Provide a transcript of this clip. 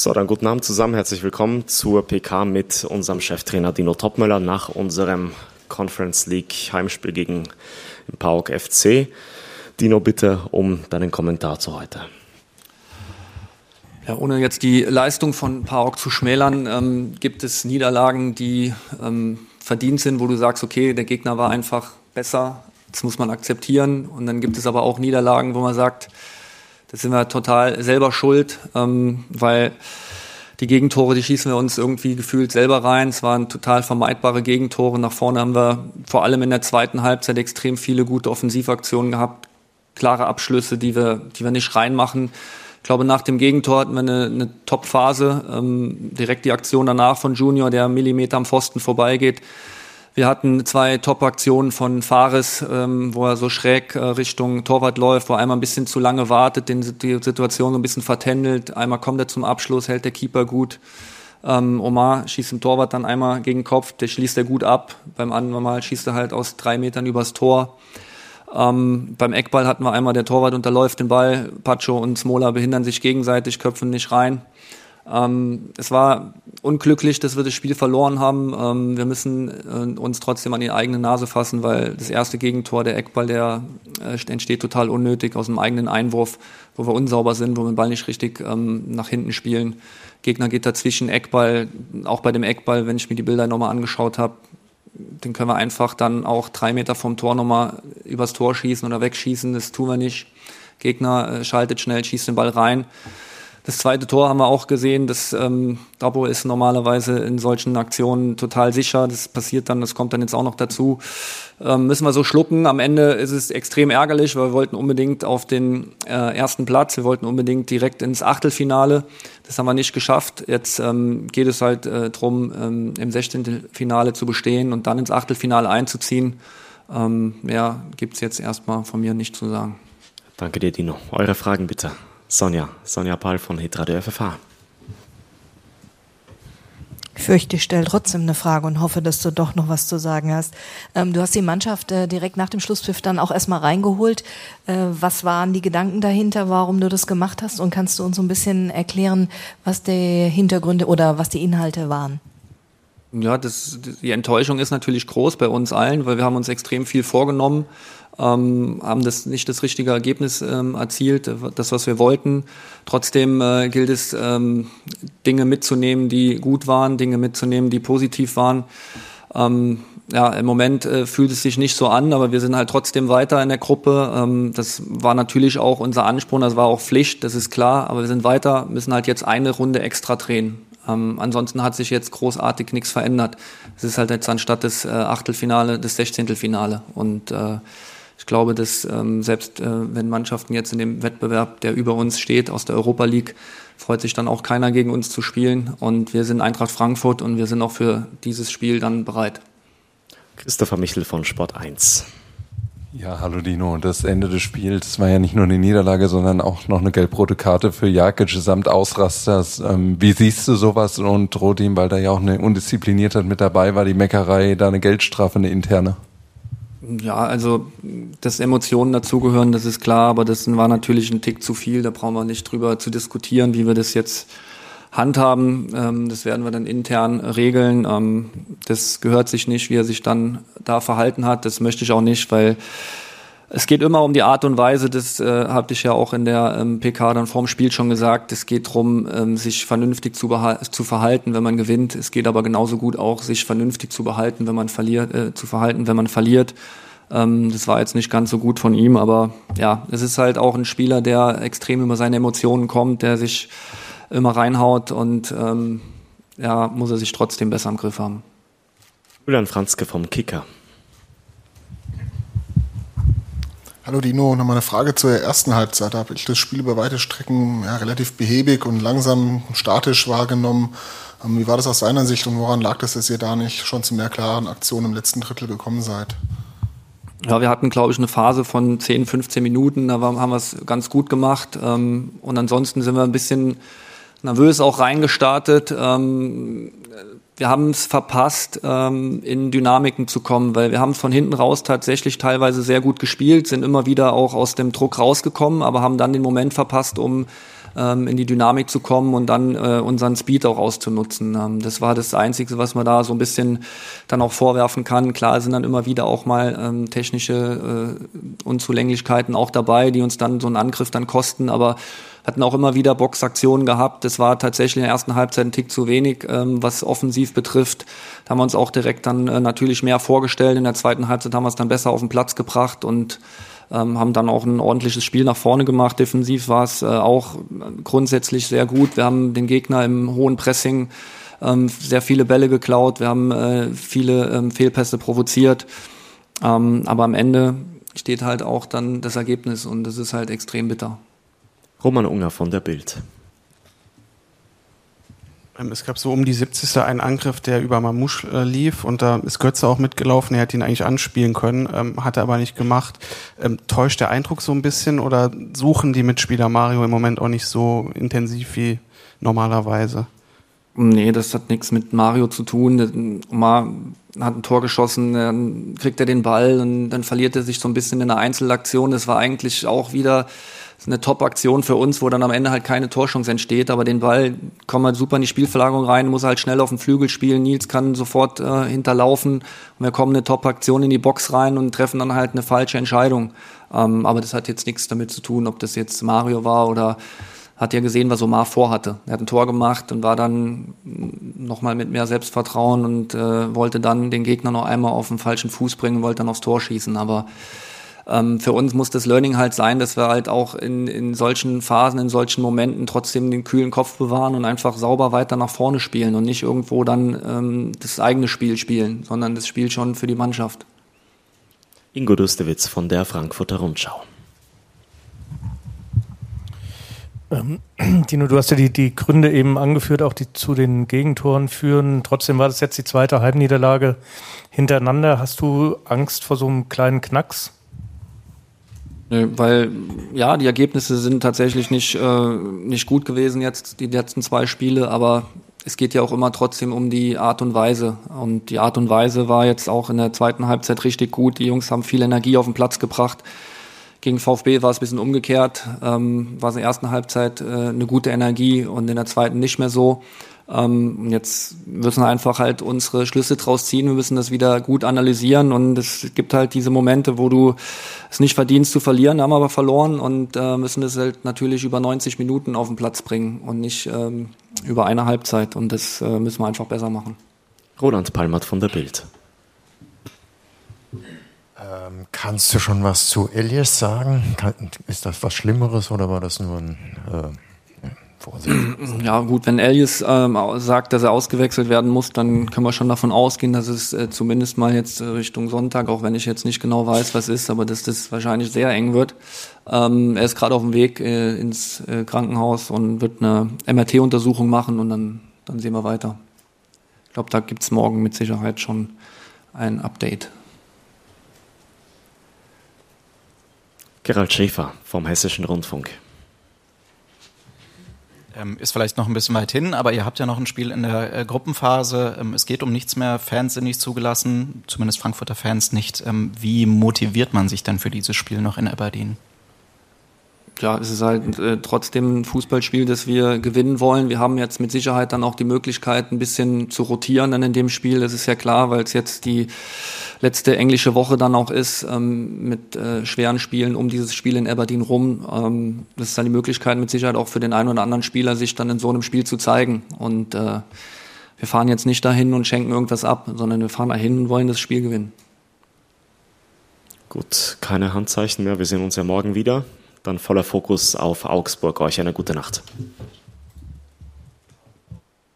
So, dann guten Abend zusammen. Herzlich willkommen zur PK mit unserem Cheftrainer Dino Topmöller nach unserem Conference League Heimspiel gegen den PAOK FC. Dino, bitte um deinen Kommentar zu heute. Ja, ohne jetzt die Leistung von PAOK zu schmälern, ähm, gibt es Niederlagen, die ähm, verdient sind, wo du sagst, okay, der Gegner war einfach besser, das muss man akzeptieren. Und dann gibt es aber auch Niederlagen, wo man sagt, das sind wir total selber schuld, ähm, weil die Gegentore, die schießen wir uns irgendwie gefühlt selber rein. Es waren total vermeidbare Gegentore. Nach vorne haben wir vor allem in der zweiten Halbzeit extrem viele gute Offensivaktionen gehabt, klare Abschlüsse, die wir, die wir nicht reinmachen. Ich glaube, nach dem Gegentor hatten wir eine, eine Top-Phase. Ähm, direkt die Aktion danach von Junior, der Millimeter am Pfosten vorbeigeht. Wir hatten zwei Top-Aktionen von Fares, ähm, wo er so schräg äh, Richtung Torwart läuft, wo er einmal ein bisschen zu lange wartet, den, die Situation so ein bisschen vertändelt. Einmal kommt er zum Abschluss, hält der Keeper gut. Ähm, Omar schießt den Torwart dann einmal gegen den Kopf, der schließt er gut ab. Beim anderen Mal schießt er halt aus drei Metern übers Tor. Ähm, beim Eckball hatten wir einmal, der Torwart unterläuft den Ball, Pacho und Smola behindern sich gegenseitig, köpfen nicht rein. Ähm, es war unglücklich, dass wir das Spiel verloren haben. Ähm, wir müssen äh, uns trotzdem an die eigene Nase fassen, weil das erste Gegentor, der Eckball, der äh, entsteht total unnötig aus einem eigenen Einwurf, wo wir unsauber sind, wo wir den Ball nicht richtig ähm, nach hinten spielen. Gegner geht dazwischen, Eckball, auch bei dem Eckball, wenn ich mir die Bilder nochmal angeschaut habe, den können wir einfach dann auch drei Meter vom Tor nochmal übers Tor schießen oder wegschießen. Das tun wir nicht. Gegner äh, schaltet schnell, schießt den Ball rein. Das zweite Tor haben wir auch gesehen. Das ähm, Dabo ist normalerweise in solchen Aktionen total sicher. Das passiert dann, das kommt dann jetzt auch noch dazu. Ähm, müssen wir so schlucken. Am Ende ist es extrem ärgerlich, weil wir wollten unbedingt auf den äh, ersten Platz. Wir wollten unbedingt direkt ins Achtelfinale. Das haben wir nicht geschafft. Jetzt ähm, geht es halt äh, darum, ähm, im 16. Finale zu bestehen und dann ins Achtelfinale einzuziehen. Ähm, mehr gibt's jetzt erstmal von mir nicht zu sagen. Danke dir, Dino. Eure Fragen bitte. Sonja, Sonja Paul von Hitradio FFH. Ich fürchte, ich stelle trotzdem eine Frage und hoffe, dass du doch noch was zu sagen hast. Ähm, du hast die Mannschaft äh, direkt nach dem Schlusspfiff dann auch erstmal reingeholt. Äh, was waren die Gedanken dahinter, warum du das gemacht hast? Und kannst du uns so ein bisschen erklären, was die Hintergründe oder was die Inhalte waren? Ja, das, die Enttäuschung ist natürlich groß bei uns allen, weil wir haben uns extrem viel vorgenommen ähm, haben das nicht das richtige Ergebnis ähm, erzielt, das was wir wollten. Trotzdem äh, gilt es ähm, Dinge mitzunehmen, die gut waren, Dinge mitzunehmen, die positiv waren. Ähm, ja, im Moment äh, fühlt es sich nicht so an, aber wir sind halt trotzdem weiter in der Gruppe. Ähm, das war natürlich auch unser Anspruch, das war auch Pflicht, das ist klar, aber wir sind weiter, müssen halt jetzt eine Runde extra drehen. Ähm, ansonsten hat sich jetzt großartig nichts verändert. Es ist halt jetzt anstatt des äh, Achtelfinale das Sechzehntelfinale und äh, ich glaube, dass ähm, selbst äh, wenn Mannschaften jetzt in dem Wettbewerb, der über uns steht, aus der Europa League, freut sich dann auch keiner gegen uns zu spielen. Und wir sind Eintracht Frankfurt und wir sind auch für dieses Spiel dann bereit. Christopher Michel von Sport 1. Ja, hallo Dino. Das Ende des Spiels war ja nicht nur eine Niederlage, sondern auch noch eine gelb-rote Karte für Jakic samt Ausrasters. Ähm, wie siehst du sowas und droht ihm, weil da ja auch eine Undiszipliniertheit mit dabei war, die Meckerei, da eine Geldstrafe, eine interne? Ja, also dass Emotionen dazugehören, das ist klar, aber das war natürlich ein Tick zu viel. Da brauchen wir nicht drüber zu diskutieren, wie wir das jetzt handhaben. Ähm, das werden wir dann intern regeln. Ähm, das gehört sich nicht, wie er sich dann da verhalten hat. Das möchte ich auch nicht, weil es geht immer um die Art und Weise, das äh, habe ich ja auch in der ähm, PK dann vorm Spiel schon gesagt. Es geht darum, ähm, sich vernünftig zu, zu verhalten, wenn man gewinnt. Es geht aber genauso gut auch, sich vernünftig zu behalten, wenn man verliert, äh, zu verhalten, wenn man verliert. Ähm, das war jetzt nicht ganz so gut von ihm, aber ja, es ist halt auch ein Spieler, der extrem über seine Emotionen kommt, der sich immer reinhaut und ähm, ja, muss er sich trotzdem besser im Griff haben. Julian Franzke vom Kicker. Hallo Dino, nochmal eine Frage zur ersten Halbzeit. Da habe ich das Spiel über weite Strecken ja, relativ behäbig und langsam statisch wahrgenommen. Ähm, wie war das aus deiner Sicht und woran lag das, dass ihr da nicht schon zu mehr klaren Aktionen im letzten Drittel gekommen seid? Ja, wir hatten, glaube ich, eine Phase von 10, 15 Minuten, da haben wir es ganz gut gemacht. Ähm, und ansonsten sind wir ein bisschen nervös auch reingestartet. Wir haben es verpasst, ähm, in Dynamiken zu kommen, weil wir haben von hinten raus tatsächlich teilweise sehr gut gespielt, sind immer wieder auch aus dem Druck rausgekommen, aber haben dann den Moment verpasst, um ähm, in die Dynamik zu kommen und dann äh, unseren Speed auch auszunutzen. Ähm, das war das Einzige, was man da so ein bisschen dann auch vorwerfen kann. Klar sind dann immer wieder auch mal ähm, technische äh, Unzulänglichkeiten auch dabei, die uns dann so einen Angriff dann kosten, aber hatten auch immer wieder Boxaktionen gehabt. Das war tatsächlich in der ersten Halbzeit ein Tick zu wenig, ähm, was offensiv betrifft. Da haben wir uns auch direkt dann äh, natürlich mehr vorgestellt. In der zweiten Halbzeit haben wir es dann besser auf den Platz gebracht und ähm, haben dann auch ein ordentliches Spiel nach vorne gemacht. Defensiv war es äh, auch grundsätzlich sehr gut. Wir haben den Gegner im hohen Pressing ähm, sehr viele Bälle geklaut. Wir haben äh, viele ähm, Fehlpässe provoziert. Ähm, aber am Ende steht halt auch dann das Ergebnis und das ist halt extrem bitter. Roman Unger von der Bild. Ähm, es gab so um die 70. einen Angriff, der über Mamouche äh, lief und da ist Götze auch mitgelaufen. Er hätte ihn eigentlich anspielen können, ähm, hat er aber nicht gemacht. Ähm, täuscht der Eindruck so ein bisschen oder suchen die Mitspieler Mario im Moment auch nicht so intensiv wie normalerweise? Nee, das hat nichts mit Mario zu tun. Omar hat ein Tor geschossen, dann kriegt er den Ball und dann verliert er sich so ein bisschen in einer Einzelaktion. Das war eigentlich auch wieder eine Top-Aktion für uns, wo dann am Ende halt keine Torchance entsteht, aber den Ball kommt halt super in die Spielverlagerung rein, muss halt schnell auf den Flügel spielen, Nils kann sofort äh, hinterlaufen und wir kommen eine Top-Aktion in die Box rein und treffen dann halt eine falsche Entscheidung. Ähm, aber das hat jetzt nichts damit zu tun, ob das jetzt Mario war oder hat ja gesehen, was Omar vorhatte. Er hat ein Tor gemacht und war dann nochmal mit mehr Selbstvertrauen und äh, wollte dann den Gegner noch einmal auf den falschen Fuß bringen, wollte dann aufs Tor schießen. Aber ähm, für uns muss das Learning halt sein, dass wir halt auch in, in solchen Phasen, in solchen Momenten trotzdem den kühlen Kopf bewahren und einfach sauber weiter nach vorne spielen und nicht irgendwo dann ähm, das eigene Spiel spielen, sondern das Spiel schon für die Mannschaft. Ingo Dustewitz von der Frankfurter Rundschau. Ähm, Dino, du hast ja die, die Gründe eben angeführt, auch die zu den Gegentoren führen. Trotzdem war das jetzt die zweite Heimniederlage hintereinander. Hast du Angst vor so einem kleinen Knacks? Weil ja, die Ergebnisse sind tatsächlich nicht, äh, nicht gut gewesen jetzt, die letzten zwei Spiele, aber es geht ja auch immer trotzdem um die Art und Weise. Und die Art und Weise war jetzt auch in der zweiten Halbzeit richtig gut. Die Jungs haben viel Energie auf den Platz gebracht. Gegen VfB war es ein bisschen umgekehrt. Ähm, war es in der ersten Halbzeit äh, eine gute Energie und in der zweiten nicht mehr so. Ähm, jetzt müssen wir einfach halt unsere Schlüsse draus ziehen. Wir müssen das wieder gut analysieren und es gibt halt diese Momente, wo du es nicht verdienst zu verlieren, haben aber verloren und äh, müssen das halt natürlich über 90 Minuten auf den Platz bringen und nicht ähm, über eine Halbzeit und das äh, müssen wir einfach besser machen. Roland Palmert von der Bild. Ähm, kannst du schon was zu Elias sagen? Kann, ist das was Schlimmeres oder war das nur ein äh Vorsicht. Ja gut, wenn Elias ähm, sagt, dass er ausgewechselt werden muss, dann können wir schon davon ausgehen, dass es äh, zumindest mal jetzt äh, Richtung Sonntag, auch wenn ich jetzt nicht genau weiß, was ist, aber dass das wahrscheinlich sehr eng wird. Ähm, er ist gerade auf dem Weg äh, ins äh, Krankenhaus und wird eine MRT-Untersuchung machen und dann, dann sehen wir weiter. Ich glaube, da gibt's morgen mit Sicherheit schon ein Update. Gerald Schäfer vom Hessischen Rundfunk. Ähm, ist vielleicht noch ein bisschen weit hin, aber ihr habt ja noch ein Spiel in der äh, Gruppenphase. Ähm, es geht um nichts mehr. Fans sind nicht zugelassen, zumindest Frankfurter Fans nicht. Ähm, wie motiviert man sich dann für dieses Spiel noch in Aberdeen? Ja, es ist halt äh, trotzdem ein Fußballspiel, das wir gewinnen wollen. Wir haben jetzt mit Sicherheit dann auch die Möglichkeit, ein bisschen zu rotieren dann in dem Spiel. Das ist ja klar, weil es jetzt die letzte englische Woche dann auch ist ähm, mit äh, schweren Spielen um dieses Spiel in Aberdeen rum. Ähm, das ist dann die Möglichkeit mit Sicherheit auch für den einen oder anderen Spieler, sich dann in so einem Spiel zu zeigen. Und äh, wir fahren jetzt nicht dahin und schenken irgendwas ab, sondern wir fahren dahin und wollen das Spiel gewinnen. Gut, keine Handzeichen mehr. Wir sehen uns ja morgen wieder dann voller Fokus auf Augsburg. Euch eine gute Nacht.